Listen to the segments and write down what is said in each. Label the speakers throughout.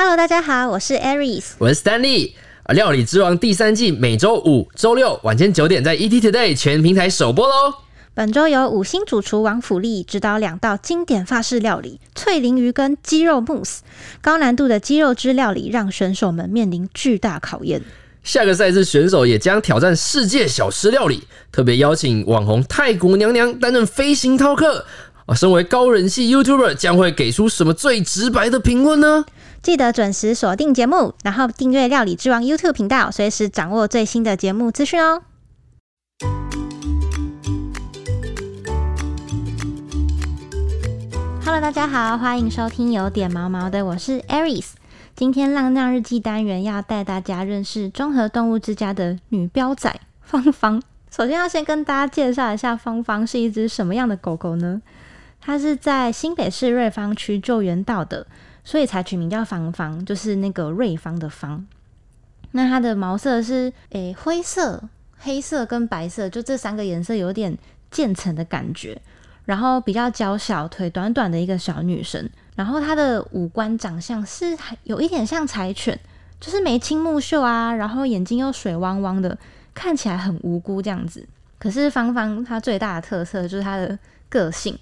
Speaker 1: Hello，大家好，我是 Aries，
Speaker 2: 我是 Stanley。啊，料理之王第三季每周五、周六晚间九点在 ET Today 全平台首播喽。
Speaker 1: 本周由五星主厨王府力指导两道经典法式料理——脆鲮鱼跟鸡肉慕斯。高难度的鸡肉汁料理让选手们面临巨大考验。
Speaker 2: 下个赛事选手也将挑战世界小吃料理，特别邀请网红泰国娘娘担任飞行饕客。啊，身为高人气 YouTuber，将会给出什么最直白的评论呢？
Speaker 1: 记得准时锁定节目，然后订阅料理之王 YouTube 频道，随时掌握最新的节目资讯哦。Hello，大家好，欢迎收听有点毛毛的，我是 Aries。今天浪浪日记单元要带大家认识综合动物之家的女标仔芳芳。首先要先跟大家介绍一下芳芳是一只什么样的狗狗呢？它是在新北市瑞芳区救援到的，所以才取名叫芳芳，就是那个瑞芳的芳。那它的毛色是诶灰色、黑色跟白色，就这三个颜色有点渐层的感觉。然后比较娇小，腿短短的一个小女生。然后她的五官长相是有一点像柴犬，就是眉清目秀啊，然后眼睛又水汪汪的，看起来很无辜这样子。可是芳芳她最大的特色就是她的个性，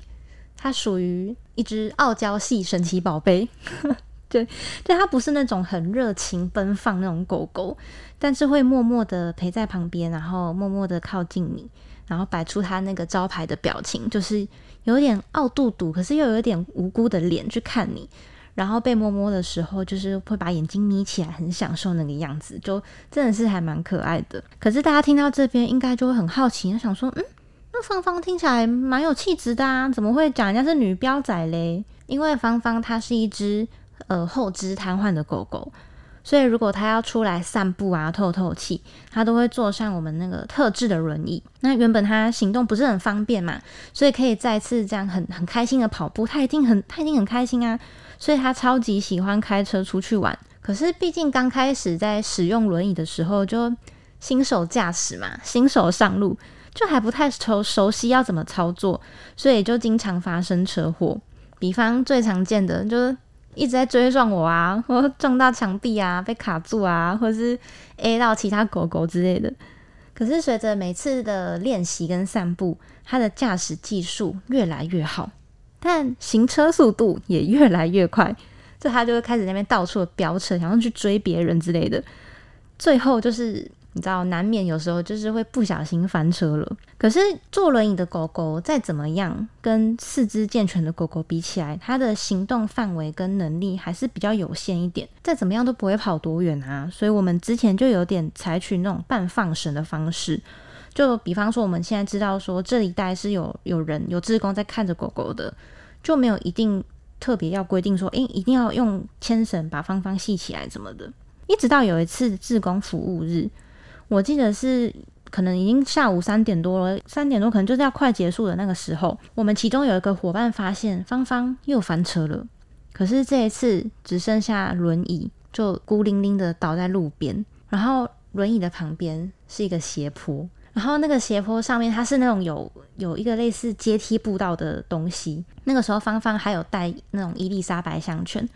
Speaker 1: 它属于一只傲娇系神奇宝贝。对，对，它不是那种很热情奔放那种狗狗，但是会默默的陪在旁边，然后默默的靠近你。然后摆出它那个招牌的表情，就是有点傲嘟嘟，可是又有点无辜的脸去看你。然后被摸摸的时候，就是会把眼睛眯起来，很享受那个样子，就真的是还蛮可爱的。可是大家听到这边，应该就会很好奇，想说，嗯，那芳芳听起来蛮有气质的啊，怎么会讲人家是女标仔嘞？因为芳芳它是一只呃后肢瘫痪的狗狗。所以，如果它要出来散步啊、透透气，它都会坐上我们那个特制的轮椅。那原本它行动不是很方便嘛，所以可以再次这样很很开心的跑步，它一定很它一定很开心啊。所以它超级喜欢开车出去玩。可是毕竟刚开始在使用轮椅的时候，就新手驾驶嘛，新手上路就还不太熟熟悉要怎么操作，所以就经常发生车祸。比方最常见的就是。一直在追撞我啊，或撞到墙壁啊，被卡住啊，或是 A 到其他狗狗之类的。可是随着每次的练习跟散步，它的驾驶技术越来越好，但行车速度也越来越快，就它就会开始那边到处的飙车，想要去追别人之类的。最后就是。你知道，难免有时候就是会不小心翻车了。可是坐轮椅的狗狗再怎么样，跟四肢健全的狗狗比起来，它的行动范围跟能力还是比较有限一点。再怎么样都不会跑多远啊。所以我们之前就有点采取那种半放绳的方式。就比方说，我们现在知道说这一带是有有人有志工在看着狗狗的，就没有一定特别要规定说，诶，一定要用牵绳把芳芳系起来什么的。一直到有一次志工服务日。我记得是可能已经下午三点多了，三点多可能就是要快结束的那个时候，我们其中有一个伙伴发现芳芳又翻车了，可是这一次只剩下轮椅，就孤零零的倒在路边，然后轮椅的旁边是一个斜坡，然后那个斜坡上面它是那种有有一个类似阶梯步道的东西，那个时候芳芳还有带那种伊丽莎白项圈，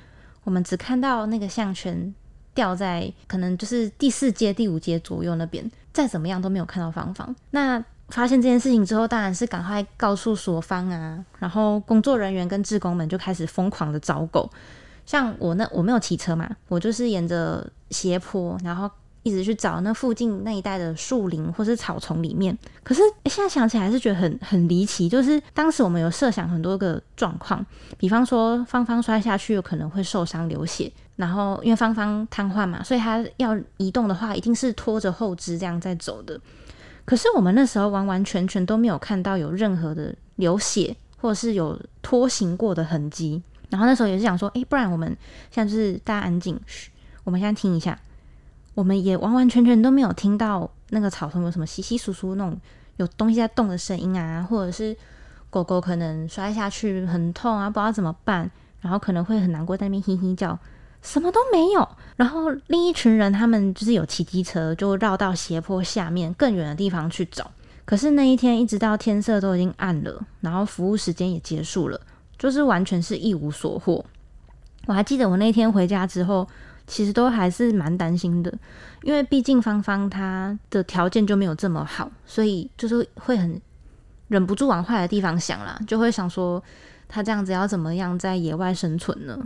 Speaker 1: 我们只看到那个项圈。掉在可能就是第四阶、第五阶左右那边，再怎么样都没有看到芳芳。那发现这件事情之后，当然是赶快告诉所方啊，然后工作人员跟志工们就开始疯狂的找狗。像我那我没有骑车嘛，我就是沿着斜坡，然后。一直去找那附近那一带的树林或是草丛里面，可是现在想起来还是觉得很很离奇。就是当时我们有设想很多个状况，比方说芳芳摔下去有可能会受伤流血，然后因为芳芳瘫痪嘛，所以她要移动的话一定是拖着后肢这样在走的。可是我们那时候完完全全都没有看到有任何的流血或是有拖行过的痕迹。然后那时候也是想说，哎，不然我们现在就是大家安静，嘘，我们现在听一下。我们也完完全全都没有听到那个草丛有什么稀稀疏疏那种有东西在动的声音啊，或者是狗狗可能摔下去很痛啊，不知道怎么办，然后可能会很难过在那边嘿嘿叫，什么都没有。然后另一群人他们就是有骑机车，就绕到斜坡下面更远的地方去找。可是那一天一直到天色都已经暗了，然后服务时间也结束了，就是完全是一无所获。我还记得我那天回家之后，其实都还是蛮担心的，因为毕竟芳芳她的条件就没有这么好，所以就是会很忍不住往坏的地方想啦，就会想说她这样子要怎么样在野外生存呢？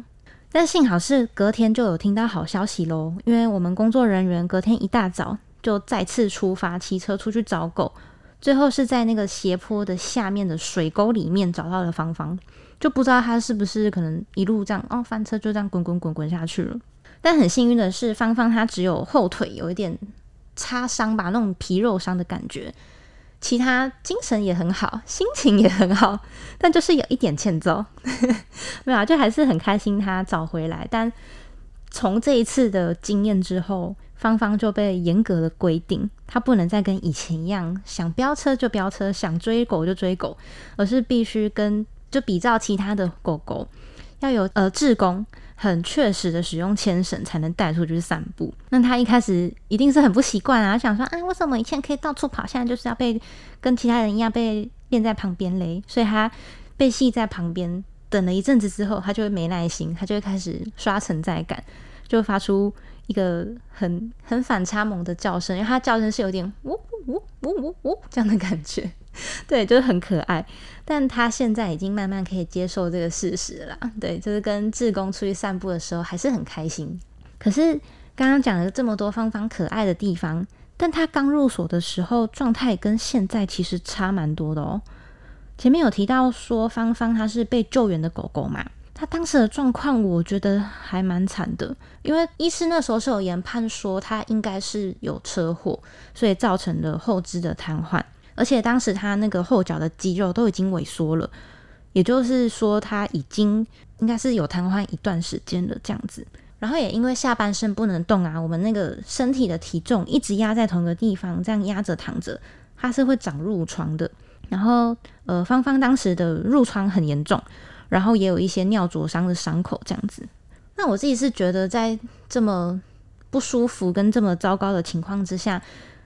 Speaker 1: 但幸好是隔天就有听到好消息喽，因为我们工作人员隔天一大早就再次出发，骑车出去找狗，最后是在那个斜坡的下面的水沟里面找到了芳芳，就不知道他是不是可能一路这样哦翻车就这样滚滚滚滚下去了。但很幸运的是，芳芳她只有后腿有一点擦伤吧，那种皮肉伤的感觉。其他精神也很好，心情也很好，但就是有一点欠揍，没有啊，就还是很开心他找回来。但从这一次的经验之后，芳芳就被严格的规定，他不能再跟以前一样想飙车就飙车，想追狗就追狗，而是必须跟就比照其他的狗狗，要有呃志工。很确实的使用牵绳才能带出去散步。那他一开始一定是很不习惯啊，想说啊，为什么以前可以到处跑，现在就是要被跟其他人一样被练在旁边嘞？所以他被系在旁边等了一阵子之后，他就会没耐心，他就会开始刷存在感，就会发出一个很很反差萌的叫声，因为他叫声是有点呜呜呜呜呜这样的感觉。对，就是很可爱，但他现在已经慢慢可以接受这个事实了。对，就是跟志工出去散步的时候还是很开心。可是刚刚讲了这么多芳芳可爱的地方，但他刚入所的时候状态跟现在其实差蛮多的哦。前面有提到说芳芳她是被救援的狗狗嘛，她当时的状况我觉得还蛮惨的，因为医师那时候是有研判说她应该是有车祸，所以造成了后肢的瘫痪。而且当时他那个后脚的肌肉都已经萎缩了，也就是说他已经应该是有瘫痪一段时间了这样子。然后也因为下半身不能动啊，我们那个身体的体重一直压在同一个地方，这样压着躺着，它是会长褥疮的。然后呃，芳芳当时的褥疮很严重，然后也有一些尿灼伤的伤口这样子。那我自己是觉得在这么不舒服跟这么糟糕的情况之下。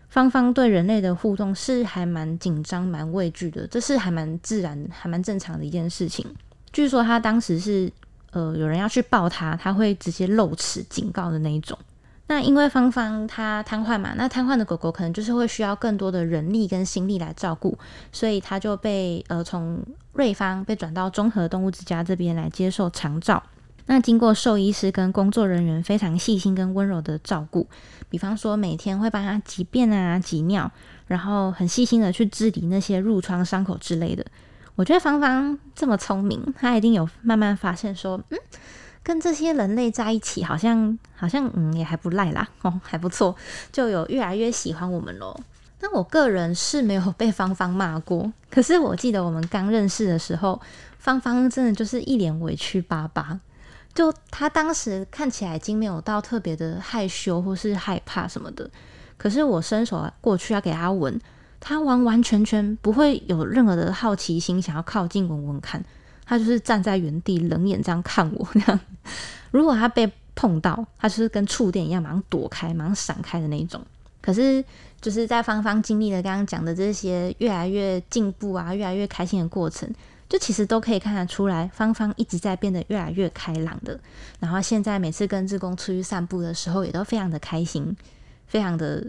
Speaker 1: 芳芳对人类的互动是还蛮紧张、蛮畏惧的，这是还蛮自然、还蛮正常的一件事情。据说他当时是，呃，有人要去抱他，他会直接露齿警告的那一种。那因为芳芳她瘫痪嘛，那瘫痪的狗狗可能就是会需要更多的人力跟心力来照顾，所以他就被呃从瑞芳被转到中和动物之家这边来接受长照。那经过兽医师跟工作人员非常细心跟温柔的照顾，比方说每天会帮他挤便啊、挤尿，然后很细心的去治理那些褥疮、伤口之类的。我觉得芳芳这么聪明，她一定有慢慢发现说，嗯，跟这些人类在一起，好像好像嗯也还不赖啦，哦还不错，就有越来越喜欢我们喽。那我个人是没有被芳芳骂过，可是我记得我们刚认识的时候，芳芳真的就是一脸委屈巴巴。就他当时看起来已经没有到特别的害羞或是害怕什么的，可是我伸手过去要给他闻，他完完全全不会有任何的好奇心，想要靠近闻闻看，他就是站在原地冷眼这样看我。那样，如果他被碰到，他就是跟触电一样，马上躲开，马上闪开的那种。可是就是在芳芳经历了刚刚讲的这些越来越进步啊，越来越开心的过程。就其实都可以看得出来，芳芳一直在变得越来越开朗的。然后现在每次跟志工出去散步的时候，也都非常的开心，非常的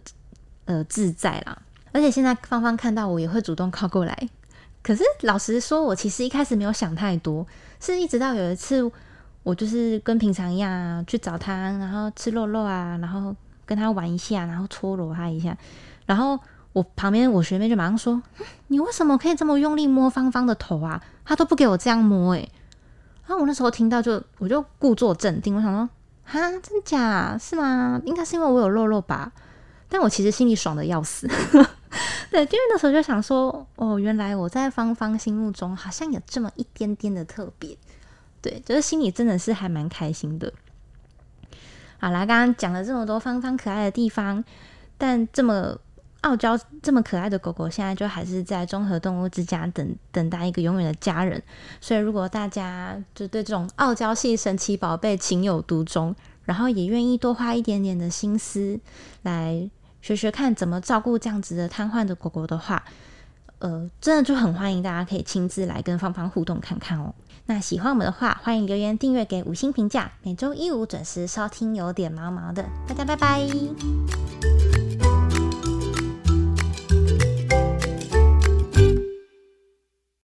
Speaker 1: 呃自在啦。而且现在芳芳看到我也会主动靠过来。可是老实说，我其实一开始没有想太多，是一直到有一次我就是跟平常一样去找他，然后吃肉肉啊，然后跟他玩一下，然后搓揉他一下，然后。我旁边我学妹就马上说：“你为什么可以这么用力摸芳芳的头啊？她都不给我这样摸诶。然后我那时候听到就我就故作镇定，我想说：“哈，真假是吗？应该是因为我有肉肉吧？”但我其实心里爽的要死。对，因为那时候就想说：“哦，原来我在芳芳心目中好像有这么一点点的特别。”对，就是心里真的是还蛮开心的。好啦，刚刚讲了这么多芳芳可爱的地方，但这么。傲娇这么可爱的狗狗，现在就还是在综合动物之家等等待一个永远的家人。所以，如果大家就对这种傲娇系神奇宝贝情有独钟，然后也愿意多花一点点的心思来学学看怎么照顾这样子的瘫痪的狗狗的话，呃，真的就很欢迎大家可以亲自来跟芳芳互动看看哦。那喜欢我们的话，欢迎留言订阅给五星评价。每周一五准时收听，有点毛毛的，大家拜拜。